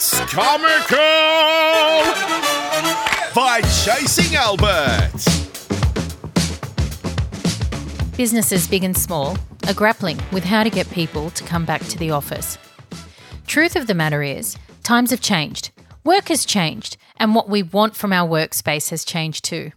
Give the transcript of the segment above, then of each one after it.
It's comical by Chasing Albert. Businesses, big and small, are grappling with how to get people to come back to the office. Truth of the matter is, times have changed, work has changed, and what we want from our workspace has changed too.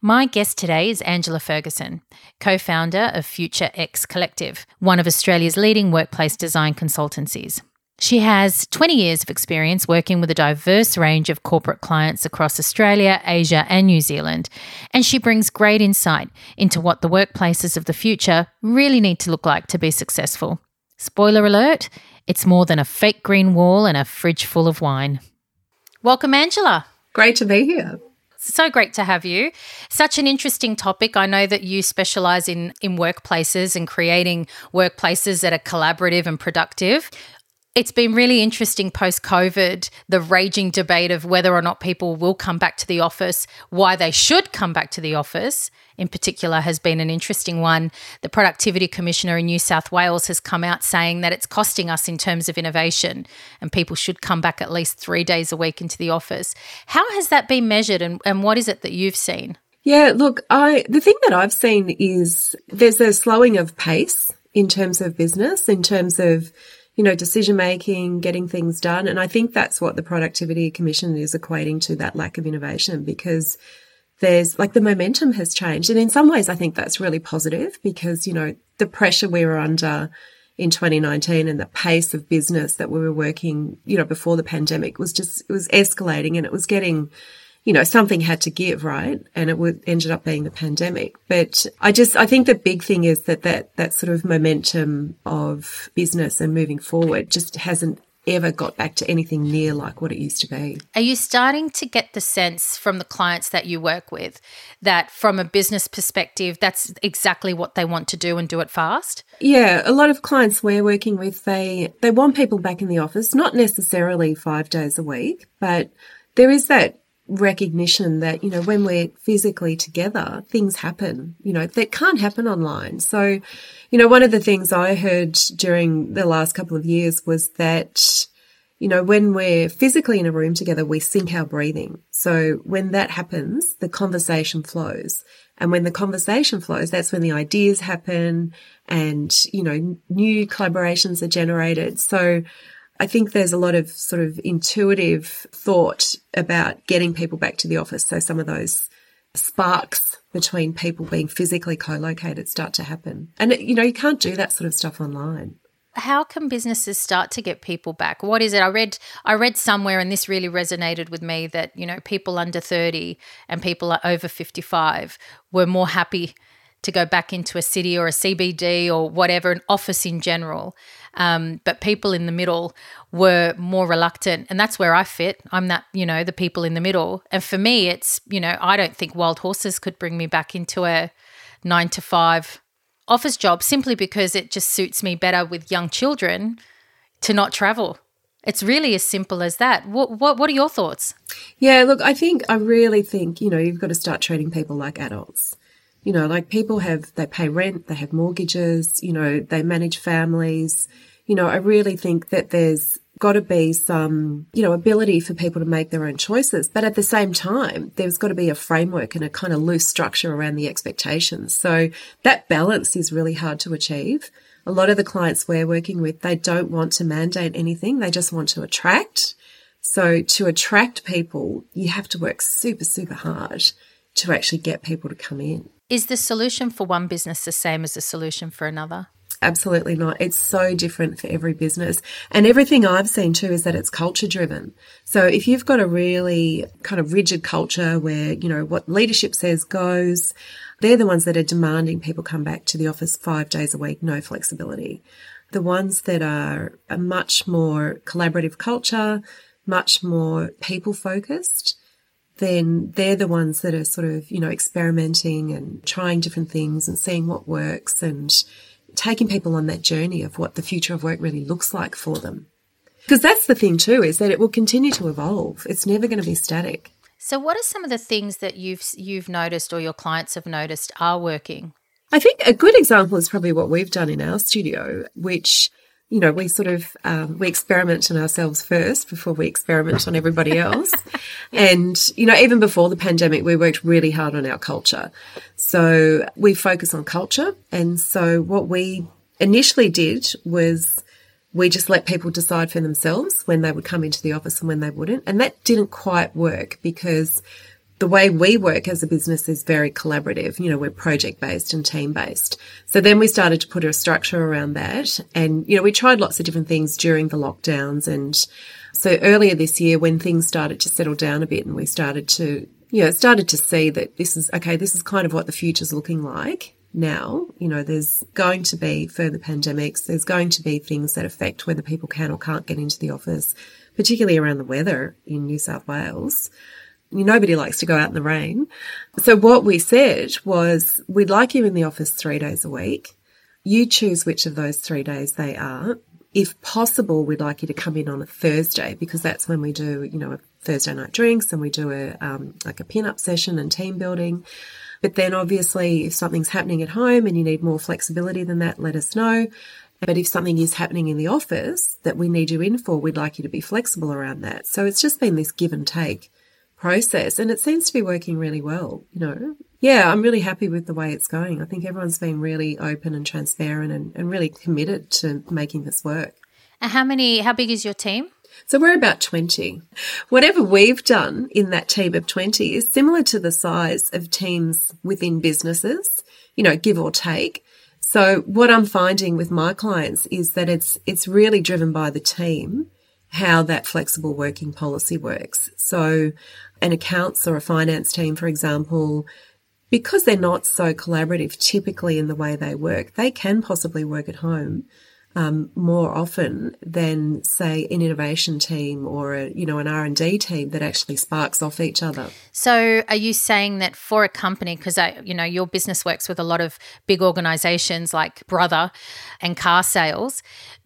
My guest today is Angela Ferguson, co founder of Future X Collective, one of Australia's leading workplace design consultancies. She has 20 years of experience working with a diverse range of corporate clients across Australia, Asia, and New Zealand, and she brings great insight into what the workplaces of the future really need to look like to be successful. Spoiler alert, it's more than a fake green wall and a fridge full of wine. Welcome, Angela. Great to be here. So great to have you. Such an interesting topic. I know that you specialize in in workplaces and creating workplaces that are collaborative and productive. It's been really interesting post COVID, the raging debate of whether or not people will come back to the office, why they should come back to the office, in particular, has been an interesting one. The Productivity Commissioner in New South Wales has come out saying that it's costing us in terms of innovation and people should come back at least three days a week into the office. How has that been measured and, and what is it that you've seen? Yeah, look, I the thing that I've seen is there's a slowing of pace in terms of business, in terms of you know, decision making, getting things done. And I think that's what the Productivity Commission is equating to that lack of innovation because there's like the momentum has changed. And in some ways, I think that's really positive because, you know, the pressure we were under in 2019 and the pace of business that we were working, you know, before the pandemic was just, it was escalating and it was getting, you know, something had to give, right? And it would, ended up being the pandemic. But I just, I think the big thing is that that, that sort of momentum of business and moving forward just hasn't ever got back to anything near like what it used to be. Are you starting to get the sense from the clients that you work with that from a business perspective, that's exactly what they want to do and do it fast? Yeah, a lot of clients we're working with, they, they want people back in the office, not necessarily five days a week, but there is that recognition that, you know, when we're physically together, things happen, you know, that can't happen online. So, you know, one of the things I heard during the last couple of years was that, you know, when we're physically in a room together, we sync our breathing. So when that happens, the conversation flows. And when the conversation flows, that's when the ideas happen and, you know, new collaborations are generated. So I think there's a lot of sort of intuitive thought about getting people back to the office. So some of those sparks between people being physically co-located start to happen. And, you know, you can't do that sort of stuff online how can businesses start to get people back what is it i read i read somewhere and this really resonated with me that you know people under 30 and people over 55 were more happy to go back into a city or a cbd or whatever an office in general um, but people in the middle were more reluctant. And that's where I fit. I'm that, you know, the people in the middle. And for me, it's, you know, I don't think wild horses could bring me back into a nine to five office job simply because it just suits me better with young children to not travel. It's really as simple as that. What, what what are your thoughts? Yeah, look, I think I really think, you know, you've got to start treating people like adults. You know, like people have, they pay rent, they have mortgages, you know, they manage families. You know, I really think that there's got to be some, you know, ability for people to make their own choices. But at the same time, there's got to be a framework and a kind of loose structure around the expectations. So that balance is really hard to achieve. A lot of the clients we're working with, they don't want to mandate anything. They just want to attract. So to attract people, you have to work super, super hard to actually get people to come in. Is the solution for one business the same as the solution for another? Absolutely not. It's so different for every business. And everything I've seen too is that it's culture driven. So if you've got a really kind of rigid culture where, you know, what leadership says goes, they're the ones that are demanding people come back to the office five days a week, no flexibility. The ones that are a much more collaborative culture, much more people focused, then they're the ones that are sort of, you know, experimenting and trying different things and seeing what works and taking people on that journey of what the future of work really looks like for them. Because that's the thing too, is that it will continue to evolve. It's never going to be static. So what are some of the things that you've you've noticed or your clients have noticed are working? I think a good example is probably what we've done in our studio, which you know, we sort of um, we experiment on ourselves first before we experiment on everybody else. and you know, even before the pandemic, we worked really hard on our culture. So we focus on culture, and so what we initially did was we just let people decide for themselves when they would come into the office and when they wouldn't, and that didn't quite work because the way we work as a business is very collaborative. You know, we're project based and team based. So then we started to put a structure around that. And, you know, we tried lots of different things during the lockdowns. And so earlier this year, when things started to settle down a bit and we started to, you know, started to see that this is, okay, this is kind of what the future's looking like now. You know, there's going to be further pandemics. There's going to be things that affect whether people can or can't get into the office, particularly around the weather in New South Wales nobody likes to go out in the rain. So what we said was, we'd like you in the office three days a week. You choose which of those three days they are. If possible, we'd like you to come in on a Thursday because that's when we do, you know, a Thursday night drinks and we do a, um, like a pin up session and team building. But then obviously if something's happening at home and you need more flexibility than that, let us know. But if something is happening in the office that we need you in for, we'd like you to be flexible around that. So it's just been this give and take process and it seems to be working really well you know. Yeah i'm really happy with the way it's going. I think everyone's been really open and transparent and, and really committed to making this work. And how many how big is your team? So we're about 20 whatever we've done in that team of 20 is similar to the size of teams within businesses you know give or take. So what i'm finding with my clients is that it's it's really driven by the team how that flexible working policy works. So an accounts or a finance team, for example, because they're not so collaborative typically in the way they work, they can possibly work at home um, more often than say an innovation team or a, you know an R and D team that actually sparks off each other. So, are you saying that for a company, because I you know your business works with a lot of big organisations like Brother and carsales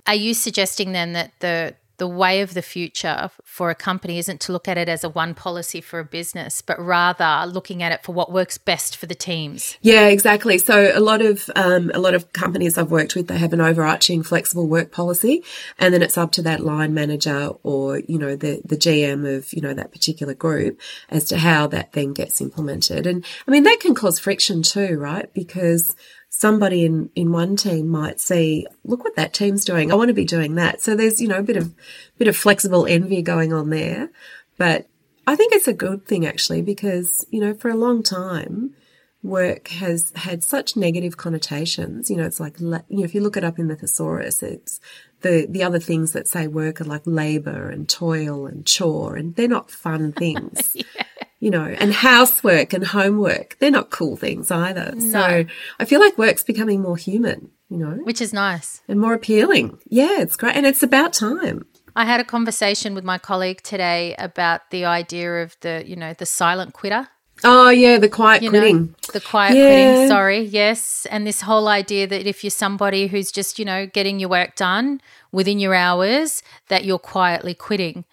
are you suggesting then that the the way of the future for a company isn't to look at it as a one policy for a business, but rather looking at it for what works best for the teams. Yeah, exactly. So a lot of um, a lot of companies I've worked with, they have an overarching flexible work policy, and then it's up to that line manager or you know the the GM of you know that particular group as to how that then gets implemented. And I mean that can cause friction too, right? Because somebody in, in one team might see, look what that team's doing. I want to be doing that. So there's, you know, a bit of, bit of flexible envy going on there. But I think it's a good thing actually, because, you know, for a long time, work has had such negative connotations. You know, it's like, you know, if you look it up in the thesaurus, it's the, the other things that say work are like labor and toil and chore, and they're not fun things. yeah you know, and housework and homework. They're not cool things either. No. So I feel like work's becoming more human, you know, which is nice and more appealing. Yeah, it's great. And it's about time. I had a conversation with my colleague today about the idea of the, you know, the silent quitter. Oh yeah, the quiet you quitting. Know, the quiet yeah. quitting, sorry. Yes, and this whole idea that if you're somebody who's just, you know, getting your work done within your hours that you're quietly quitting.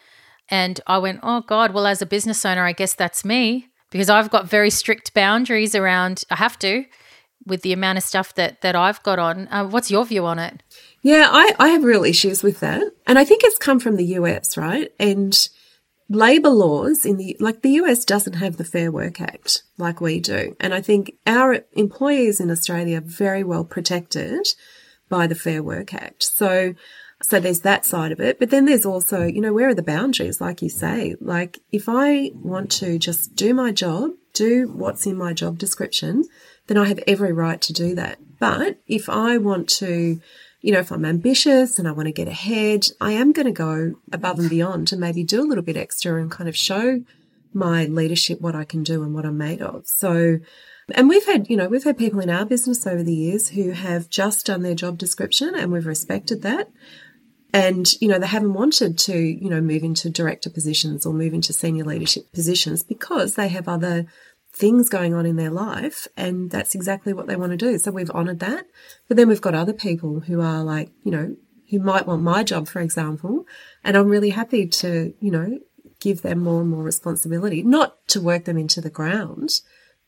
And I went, oh God, well, as a business owner, I guess that's me because I've got very strict boundaries around, I have to, with the amount of stuff that, that I've got on. Uh, what's your view on it? Yeah, I, I have real issues with that. And I think it's come from the US, right? And labor laws in the, like the US doesn't have the Fair Work Act like we do. And I think our employees in Australia are very well protected by the Fair Work Act. So so there's that side of it. But then there's also, you know, where are the boundaries? Like you say, like if I want to just do my job, do what's in my job description, then I have every right to do that. But if I want to, you know, if I'm ambitious and I want to get ahead, I am going to go above and beyond and maybe do a little bit extra and kind of show my leadership what I can do and what I'm made of. So, and we've had, you know, we've had people in our business over the years who have just done their job description and we've respected that and you know they haven't wanted to you know move into director positions or move into senior leadership positions because they have other things going on in their life and that's exactly what they want to do. So we've honored that. But then we've got other people who are like you know who might want my job for example and i'm really happy to you know give them more and more responsibility not to work them into the ground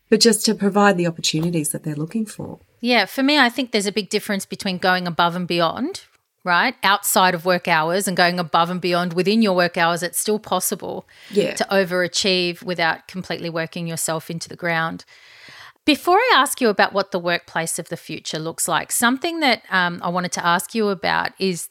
but just to provide the opportunities that they're looking for. Yeah for me i think there's a big difference between going above and beyond right? Outside of work hours and going above and beyond within your work hours, it's still possible Yeah. to overachieve without completely working yourself into the ground. Before I ask you about what the workplace of the future looks like, something that um, I wanted to ask you about is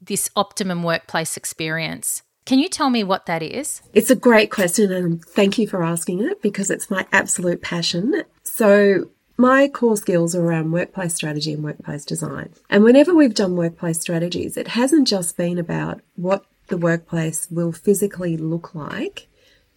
this optimum workplace experience. Can you tell me what that is? It's a great question, and thank you for asking it because it's my absolute passion. So, my core skills are around workplace strategy and workplace design. And whenever we've done workplace strategies, it hasn't just been about what the workplace will physically look like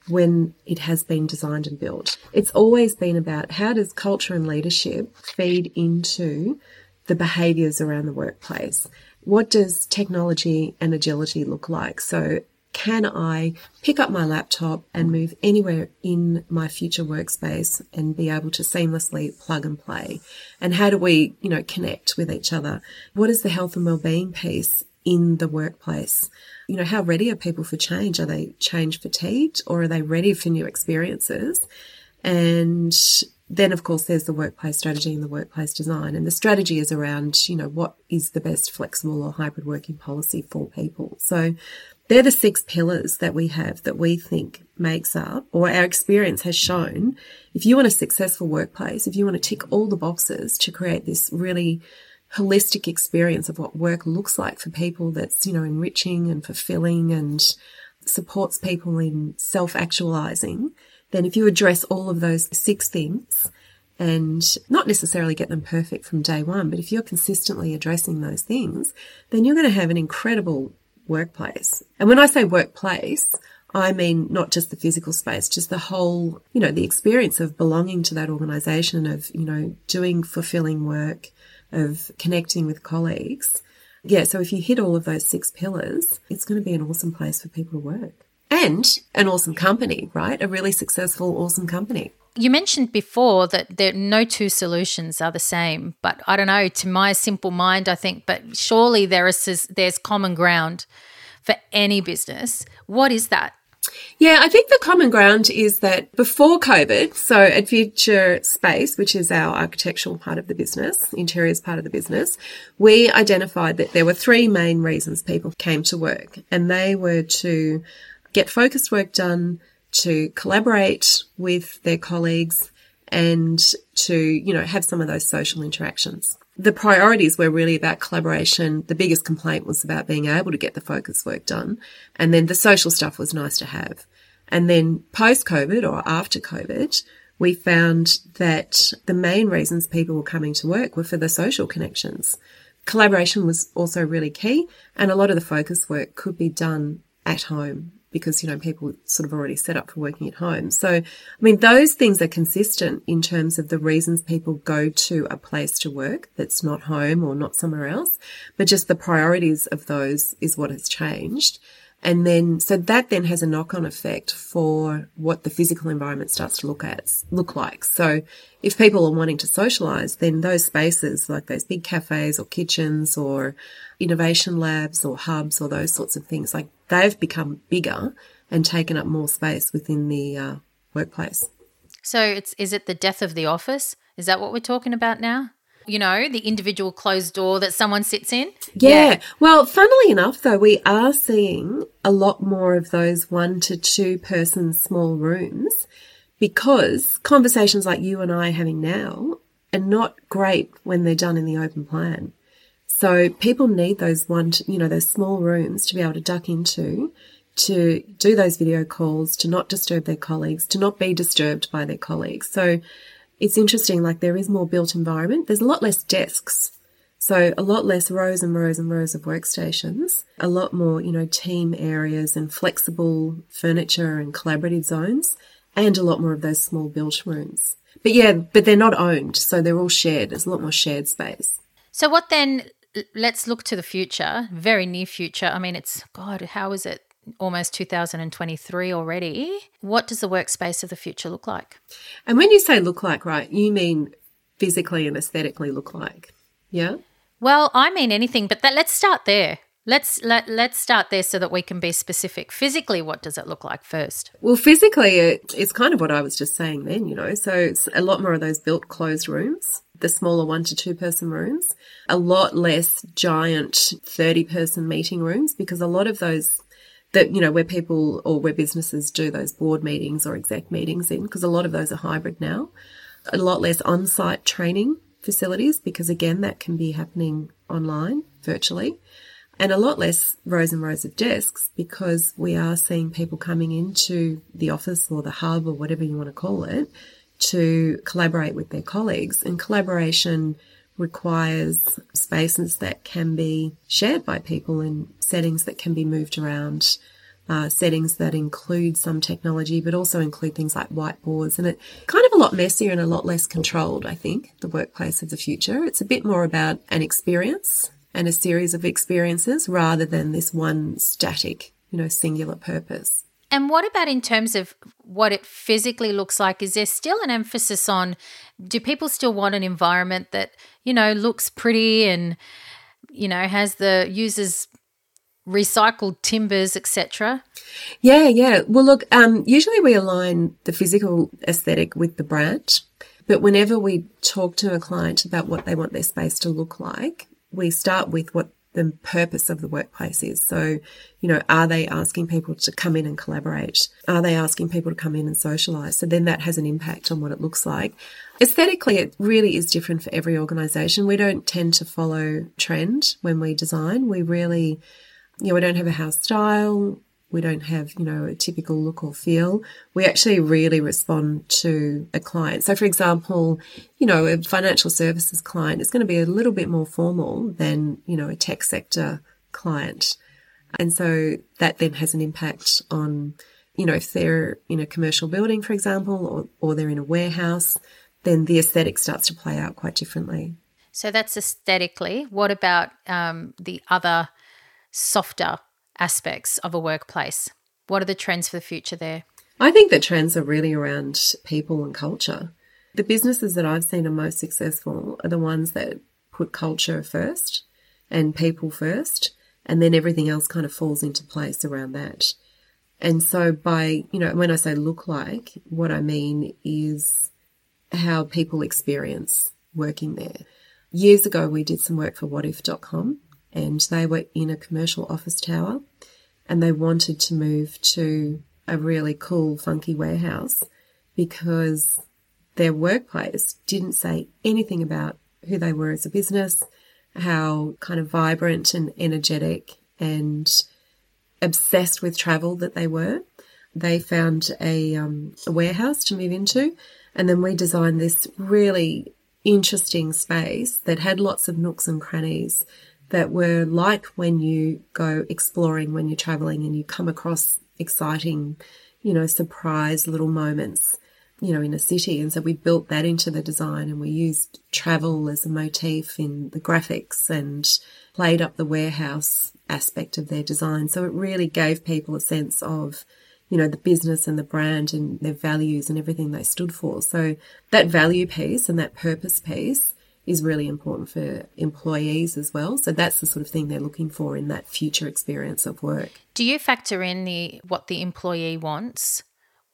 when it has been designed and built. It's always been about how does culture and leadership feed into the behaviors around the workplace? What does technology and agility look like? So can I pick up my laptop and move anywhere in my future workspace and be able to seamlessly plug and play? And how do we, you know, connect with each other? What is the health and well-being piece in the workplace? You know, how ready are people for change? Are they change fatigued or are they ready for new experiences? And then of course there's the workplace strategy and the workplace design. And the strategy is around you know what is the best flexible or hybrid working policy for people. So they're the six pillars that we have that we think makes up or our experience has shown if you want a successful workplace if you want to tick all the boxes to create this really holistic experience of what work looks like for people that's you know enriching and fulfilling and supports people in self-actualizing then if you address all of those six things and not necessarily get them perfect from day one, but if you're consistently addressing those things, then you're going to have an incredible workplace. And when I say workplace, I mean not just the physical space, just the whole, you know, the experience of belonging to that organization, of, you know, doing fulfilling work, of connecting with colleagues. Yeah, so if you hit all of those six pillars, it's going to be an awesome place for people to work and an awesome company, right? A really successful, awesome company. You mentioned before that there no two solutions are the same, but I don't know. To my simple mind, I think, but surely there is there's common ground for any business. What is that? Yeah, I think the common ground is that before COVID, so at Future Space, which is our architectural part of the business, interiors part of the business, we identified that there were three main reasons people came to work, and they were to get focused work done, to collaborate with their colleagues, and to, you know, have some of those social interactions. The priorities were really about collaboration. The biggest complaint was about being able to get the focus work done. And then the social stuff was nice to have. And then post COVID or after COVID, we found that the main reasons people were coming to work were for the social connections. Collaboration was also really key, and a lot of the focus work could be done at home because, you know, people sort of already set up for working at home. So, I mean, those things are consistent in terms of the reasons people go to a place to work that's not home or not somewhere else, but just the priorities of those is what has changed. And then, so that then has a knock on effect for what the physical environment starts to look at, look like. So if people are wanting to socialize, then those spaces like those big cafes or kitchens or innovation labs or hubs or those sorts of things, like they've become bigger and taken up more space within the uh, workplace. So it's is it the death of the office? Is that what we're talking about now? You know, the individual closed door that someone sits in? Yeah. yeah. Well, funnily enough, though, we are seeing a lot more of those one to two person small rooms because conversations like you and I are having now are not great when they're done in the open plan. So people need those one, to, you know, those small rooms to be able to duck into, to do those video calls, to not disturb their colleagues, to not be disturbed by their colleagues. So it's interesting, like there is more built environment. There's a lot less desks. So a lot less rows and rows and rows of workstations, a lot more, you know, team areas and flexible furniture and collaborative zones, and a lot more of those small built rooms. But yeah, but they're not owned, so they're all shared. There's a lot more shared space. So what then let's look to the future, very near future. I mean, it's God, how is it? Almost 2023 already. What does the workspace of the future look like? And when you say look like, right, you mean physically and aesthetically look like. Yeah? Well, I mean anything, but that, let's start there. Let's let let's start there so that we can be specific. Physically, what does it look like first? Well, physically, it, it's kind of what I was just saying then. You know, so it's a lot more of those built closed rooms the smaller one to two person rooms, a lot less giant 30 person meeting rooms because a lot of those that, you know, where people or where businesses do those board meetings or exec meetings in, because a lot of those are hybrid now, a lot less on site training facilities because again, that can be happening online virtually and a lot less rows and rows of desks because we are seeing people coming into the office or the hub or whatever you want to call it to collaborate with their colleagues. And collaboration requires spaces that can be shared by people in settings that can be moved around. Uh, settings that include some technology, but also include things like whiteboards, and it kind of a lot messier and a lot less controlled. I think the workplace of the future. It's a bit more about an experience and a series of experiences rather than this one static, you know, singular purpose. And what about in terms of what it physically looks like? Is there still an emphasis on do people still want an environment that, you know, looks pretty and, you know, has the users recycled timbers, etc.? Yeah, yeah. Well, look, um, usually we align the physical aesthetic with the brand. But whenever we talk to a client about what they want their space to look like, we start with what the purpose of the workplace is. So, you know, are they asking people to come in and collaborate? Are they asking people to come in and socialize? So then that has an impact on what it looks like. Aesthetically, it really is different for every organization. We don't tend to follow trend when we design. We really, you know, we don't have a house style. We don't have, you know, a typical look or feel. We actually really respond to a client. So, for example, you know, a financial services client is going to be a little bit more formal than, you know, a tech sector client. And so that then has an impact on, you know, if they're in a commercial building, for example, or, or they're in a warehouse, then the aesthetic starts to play out quite differently. So that's aesthetically. What about um, the other softer aspects of a workplace? What are the trends for the future there? I think the trends are really around people and culture. The businesses that I've seen are most successful are the ones that put culture first and people first, and then everything else kind of falls into place around that. And so, by, you know, when I say look like, what I mean is how people experience working there. Years ago, we did some work for Wotif.com, and they were in a commercial office tower and they wanted to move to a really cool, funky warehouse because their workplace didn't say anything about who they were as a business, how kind of vibrant and energetic and obsessed with travel that they were. They found a, um, a warehouse to move into, and then we designed this really interesting space that had lots of nooks and crannies that were like when you go exploring when you're traveling and you come across exciting, you know, surprise little moments, you know, in a city. And so we built that into the design and we used travel as a motif in the graphics and played up the warehouse aspect of their design. So it really gave people a sense of, you know, the business and the brand and their values and everything they stood for. So that value piece and that purpose piece is really important for employees as well. So that's the sort of thing they're looking for in that future experience of work. Do you factor in the what the employee wants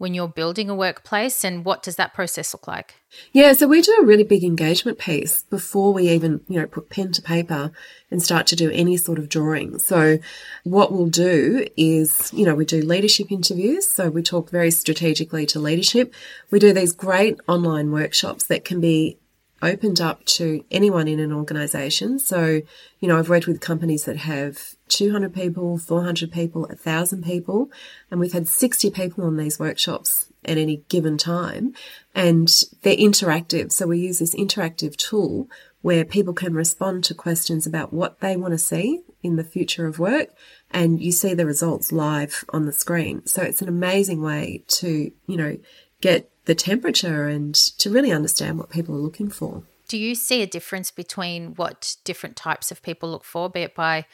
when you're building a workplace and what does that process look like? Yeah, so we do a really big engagement piece before we even, you know, put pen to paper and start to do any sort of drawing. So what we'll do is, you know, we do leadership interviews. So we talk very strategically to leadership. We do these great online workshops that can be opened up to anyone in an organization. So, you know, I've worked with companies that have 200 people, 400 people, 1,000 people, and we've had 60 people on these workshops at any given time. And they're interactive. So we use this interactive tool where people can respond to questions about what they want to see in the future of work. And you see the results live on the screen. So it's an amazing way to, you know, get the temperature and to really understand what people are looking for. Do you see a difference between what different types of people look for, be it by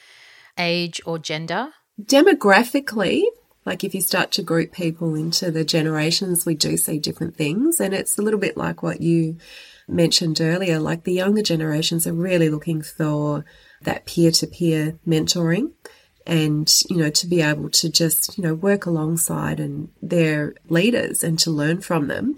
age or gender? Demographically, like if you start to group people into the generations, we do see different things. And it's a little bit like what you mentioned earlier. Like the younger generations are really looking for that peer to peer mentoring and you know to be able to just you know work alongside and their leaders and to learn from them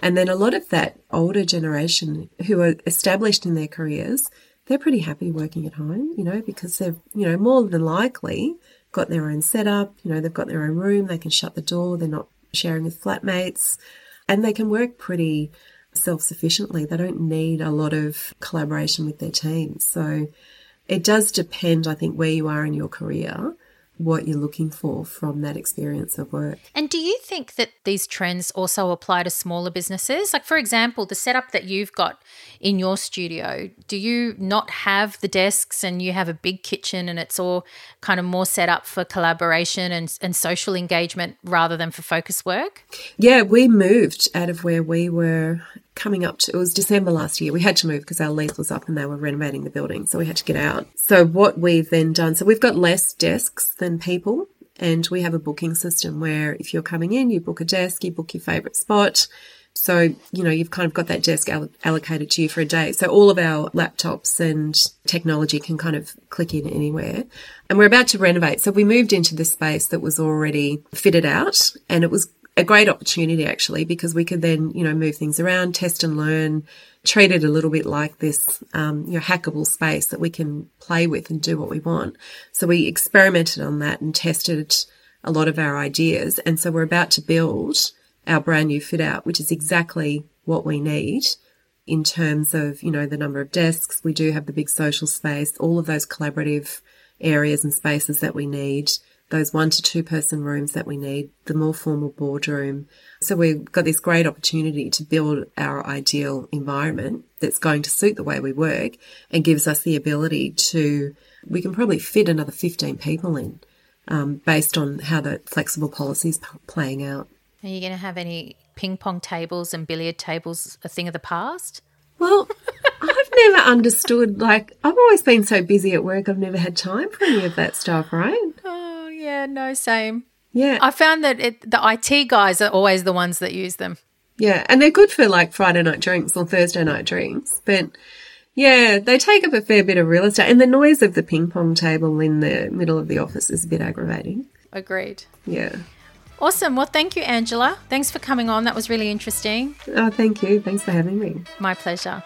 And then a lot of that older generation who are established in their careers, they're pretty happy working at home, you know, because they've, you know, more than likely got their own setup, you know, they've got their own room, they can shut the door, they're not sharing with flatmates, and they can work pretty self sufficiently. They don't need a lot of collaboration with their teams. So it does depend, I think, where you are in your career what you're looking for from that experience of work. And do you think that these trends also apply to smaller businesses? Like, for example, the setup that you've got in your studio, do you not have the desks and you have a big kitchen and it's all kind of more set up for collaboration and, and social engagement rather than for focus work? Yeah, we moved out of where we were coming up to, it was December last year. We had to move because our lease was up and they were renovating the building. So we had to get out. So what we've then done, so we've got less desks than people and we have a booking system where if you're coming in, you book a desk, you book your favorite spot. So, you know, you've kind of got that desk allocated to you for a day. So all of our laptops and technology can kind of click in anywhere. And we're about to renovate. So we moved into this space that was already fitted out and it was a great opportunity actually because we could then you know move things around, test and learn, treat it a little bit like this um, you know hackable space that we can play with and do what we want. So we experimented on that and tested a lot of our ideas, and so we're about to build our brand new fit out, which is exactly what we need in terms of you know the number of desks. We do have the big social space, all of those collaborative areas and spaces that we need those one to two person rooms that we need, the more formal boardroom. So we've got this great opportunity to build our ideal environment that's going to suit the way we work and gives us the ability to, we can probably fit another 15 people in um, based on how the flexible policy is p- playing out. Are you going to have any ping pong tables and billiard tables a thing of the past? Well, I've never understood, like, I've always been so busy at work, I've never had time for any of that stuff, right? Yeah, no, same. Yeah. I found that it, the IT guys are always the ones that use them. Yeah, and they're good for like Friday night drinks or Thursday night drinks, but yeah, they take up a fair bit of real estate, and the noise of the ping pong table in the middle of the office is a bit aggravating. Agreed. Yeah. Awesome. Well, thank you, Angela. Thanks for coming on. That was really interesting. Oh, thank you. Thanks for having me. My pleasure.